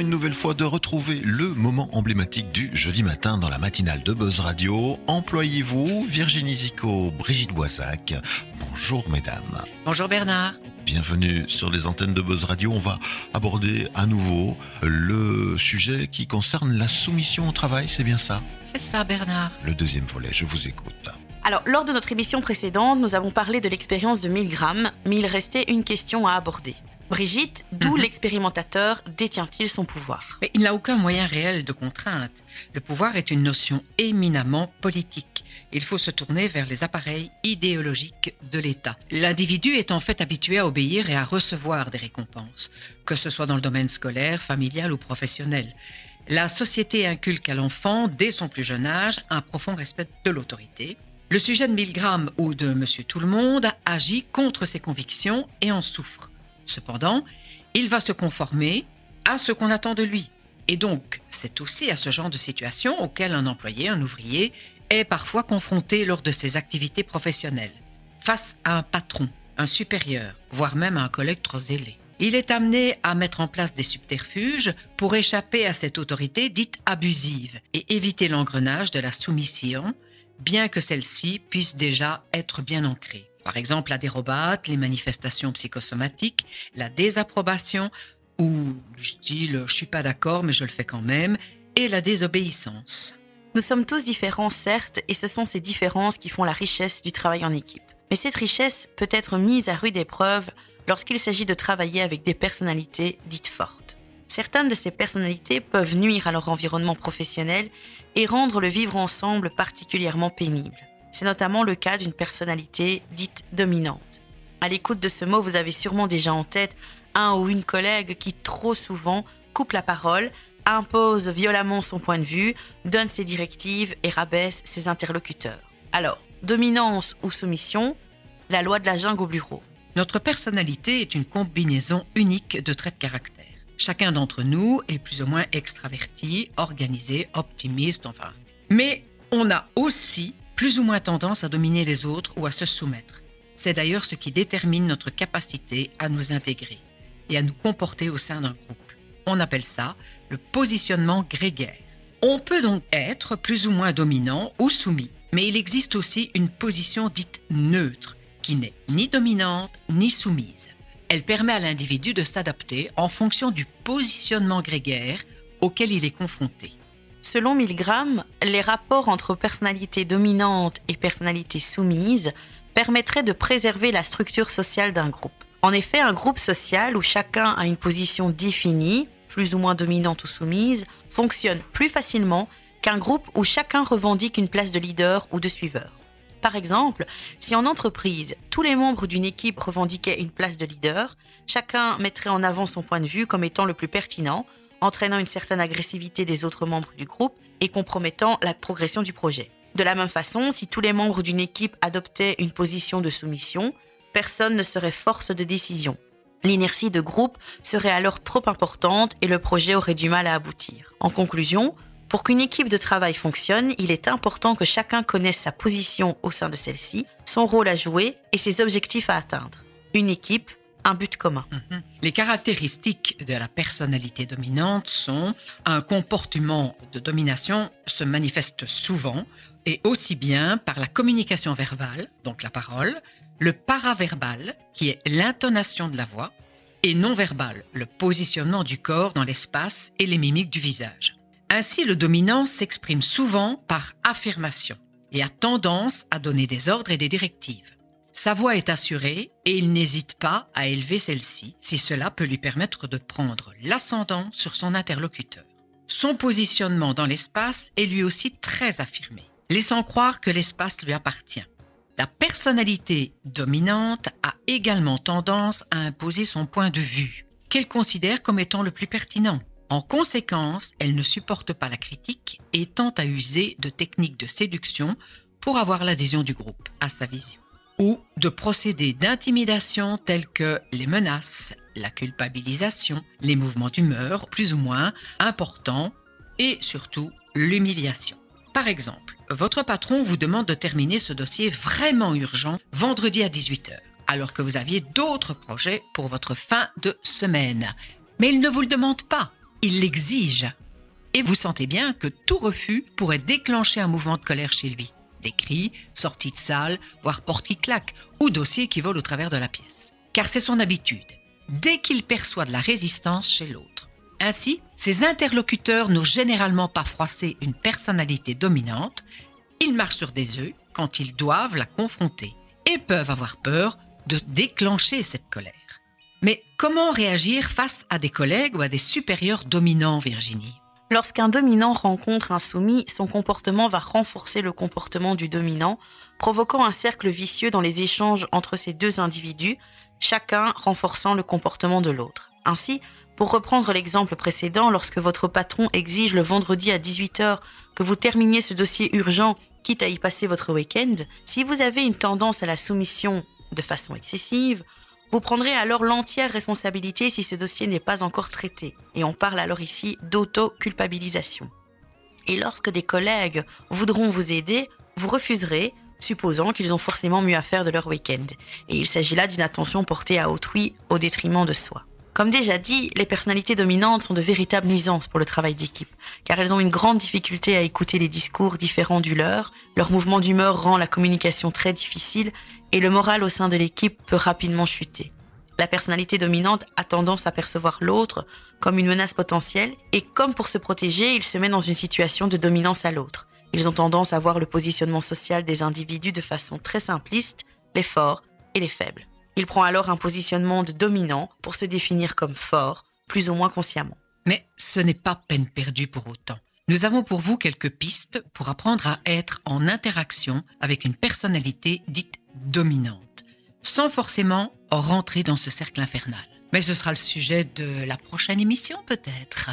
une nouvelle fois de retrouver le moment emblématique du jeudi matin dans la matinale de Buzz Radio. Employez-vous Virginie Zico, Brigitte Boisac. Bonjour mesdames. Bonjour Bernard. Bienvenue sur les antennes de Buzz Radio. On va aborder à nouveau le sujet qui concerne la soumission au travail, c'est bien ça? C'est ça Bernard. Le deuxième volet, je vous écoute. Alors, lors de notre émission précédente, nous avons parlé de l'expérience de Milgram, mais il restait une question à aborder. Brigitte, d'où Mhm. l'expérimentateur détient-il son pouvoir? Mais il n'a aucun moyen réel de contrainte. Le pouvoir est une notion éminemment politique. Il faut se tourner vers les appareils idéologiques de l'État. L'individu est en fait habitué à obéir et à recevoir des récompenses, que ce soit dans le domaine scolaire, familial ou professionnel. La société inculque à l'enfant, dès son plus jeune âge, un profond respect de l'autorité. Le sujet de Milgram ou de Monsieur Tout-le-Monde agit contre ses convictions et en souffre. Cependant, il va se conformer à ce qu'on attend de lui. Et donc, c'est aussi à ce genre de situation auquel un employé, un ouvrier, est parfois confronté lors de ses activités professionnelles, face à un patron, un supérieur, voire même à un collègue trop zélé. Il est amené à mettre en place des subterfuges pour échapper à cette autorité dite abusive et éviter l'engrenage de la soumission, bien que celle-ci puisse déjà être bien ancrée. Par exemple, la dérobate, les manifestations psychosomatiques, la désapprobation ou du style je suis pas d'accord mais je le fais quand même et la désobéissance. Nous sommes tous différents, certes, et ce sont ces différences qui font la richesse du travail en équipe. Mais cette richesse peut être mise à rude épreuve lorsqu'il s'agit de travailler avec des personnalités dites fortes. Certaines de ces personnalités peuvent nuire à leur environnement professionnel et rendre le vivre ensemble particulièrement pénible. C'est notamment le cas d'une personnalité dite dominante. À l'écoute de ce mot, vous avez sûrement déjà en tête un ou une collègue qui trop souvent coupe la parole, impose violemment son point de vue, donne ses directives et rabaisse ses interlocuteurs. Alors, dominance ou soumission, la loi de la jungle au bureau. Notre personnalité est une combinaison unique de traits de caractère. Chacun d'entre nous est plus ou moins extraverti, organisé, optimiste, enfin. Mais on a aussi plus ou moins tendance à dominer les autres ou à se soumettre. C'est d'ailleurs ce qui détermine notre capacité à nous intégrer et à nous comporter au sein d'un groupe. On appelle ça le positionnement grégaire. On peut donc être plus ou moins dominant ou soumis, mais il existe aussi une position dite neutre, qui n'est ni dominante ni soumise. Elle permet à l'individu de s'adapter en fonction du positionnement grégaire auquel il est confronté. Selon Milgram, les rapports entre personnalité dominante et personnalité soumise permettraient de préserver la structure sociale d'un groupe. En effet, un groupe social où chacun a une position définie, plus ou moins dominante ou soumise, fonctionne plus facilement qu'un groupe où chacun revendique une place de leader ou de suiveur. Par exemple, si en entreprise, tous les membres d'une équipe revendiquaient une place de leader, chacun mettrait en avant son point de vue comme étant le plus pertinent, entraînant une certaine agressivité des autres membres du groupe et compromettant la progression du projet. De la même façon, si tous les membres d'une équipe adoptaient une position de soumission, personne ne serait force de décision. L'inertie de groupe serait alors trop importante et le projet aurait du mal à aboutir. En conclusion, pour qu'une équipe de travail fonctionne, il est important que chacun connaisse sa position au sein de celle-ci, son rôle à jouer et ses objectifs à atteindre. Une équipe, un but commun. Mhm. Les caractéristiques de la personnalité dominante sont un comportement de domination se manifeste souvent et aussi bien par la communication verbale, donc la parole, le paraverbal, qui est l'intonation de la voix, et non verbal, le positionnement du corps dans l'espace et les mimiques du visage. Ainsi, le dominant s'exprime souvent par affirmation et a tendance à donner des ordres et des directives. Sa voix est assurée et il n'hésite pas à élever celle-ci si cela peut lui permettre de prendre l'ascendant sur son interlocuteur. Son positionnement dans l'espace est lui aussi très affirmé, laissant croire que l'espace lui appartient. La personnalité dominante a également tendance à imposer son point de vue, qu'elle considère comme étant le plus pertinent. En conséquence, elle ne supporte pas la critique et tend à user de techniques de séduction pour avoir l'adhésion du groupe à sa vision ou de procédés d'intimidation tels que les menaces, la culpabilisation, les mouvements d'humeur plus ou moins importants et surtout l'humiliation. Par exemple, votre patron vous demande de terminer ce dossier vraiment urgent vendredi à 18h, alors que vous aviez d'autres projets pour votre fin de semaine. Mais il ne vous le demande pas. il l'exige. Et vous sentez bien que tout refus pourrait déclencher un mouvement de colère chez lui. Des cris, sorties de salle, voire portes qui claquent, ou dossiers qui volent au travers de la pièce. Car c'est son habitude. Dès qu'il perçoit de la résistance chez l'autre. Ainsi, ses interlocuteurs n'ont généralement pas froissé une personnalité dominante. Ils marchent sur des œufs quand ils doivent la confronter et peuvent avoir peur de déclencher cette colère. Mais comment réagir face à des collègues ou à des supérieurs dominants, Virginie? Lorsqu'un dominant rencontre un soumis, son comportement va renforcer le comportement du dominant, provoquant un cercle vicieux dans les échanges entre ces deux individus, chacun renforçant le comportement de l'autre. Ainsi, pour reprendre l'exemple précédent, lorsque votre patron exige le vendredi à 18h que vous terminiez ce dossier urgent, quitte à y passer votre week-end, si vous avez une tendance à la soumission de façon excessive, vous prendrez alors l'entière responsabilité si ce dossier n'est pas encore traité. Et on parle alors ici d'auto-culpabilisation. Et lorsque des collègues voudront vous aider, vous refuserez, supposant qu'ils ont forcément mieux à faire de leur week-end. Et il s'agit là d'une attention portée à autrui au détriment de soi. Comme déjà dit, les personnalités dominantes sont de véritables nuisances pour le travail d'équipe, car elles ont une grande difficulté à écouter les discours différents du leur, leur mouvement d'humeur rend la communication très difficile et le moral au sein de l'équipe peut rapidement chuter. La personnalité dominante a tendance à percevoir l'autre comme une menace potentielle et comme pour se protéger, il se met dans une situation de dominance à l'autre. Ils ont tendance à voir le positionnement social des individus de façon très simpliste, les forts et les faibles. Il prend alors un positionnement de dominant pour se définir comme fort, plus ou moins consciemment. Mais ce n'est pas peine perdue pour autant. Nous avons pour vous quelques pistes pour apprendre à être en interaction avec une personnalité dite dominante, sans forcément rentrer dans ce cercle infernal. Mais ce sera le sujet de la prochaine émission peut-être.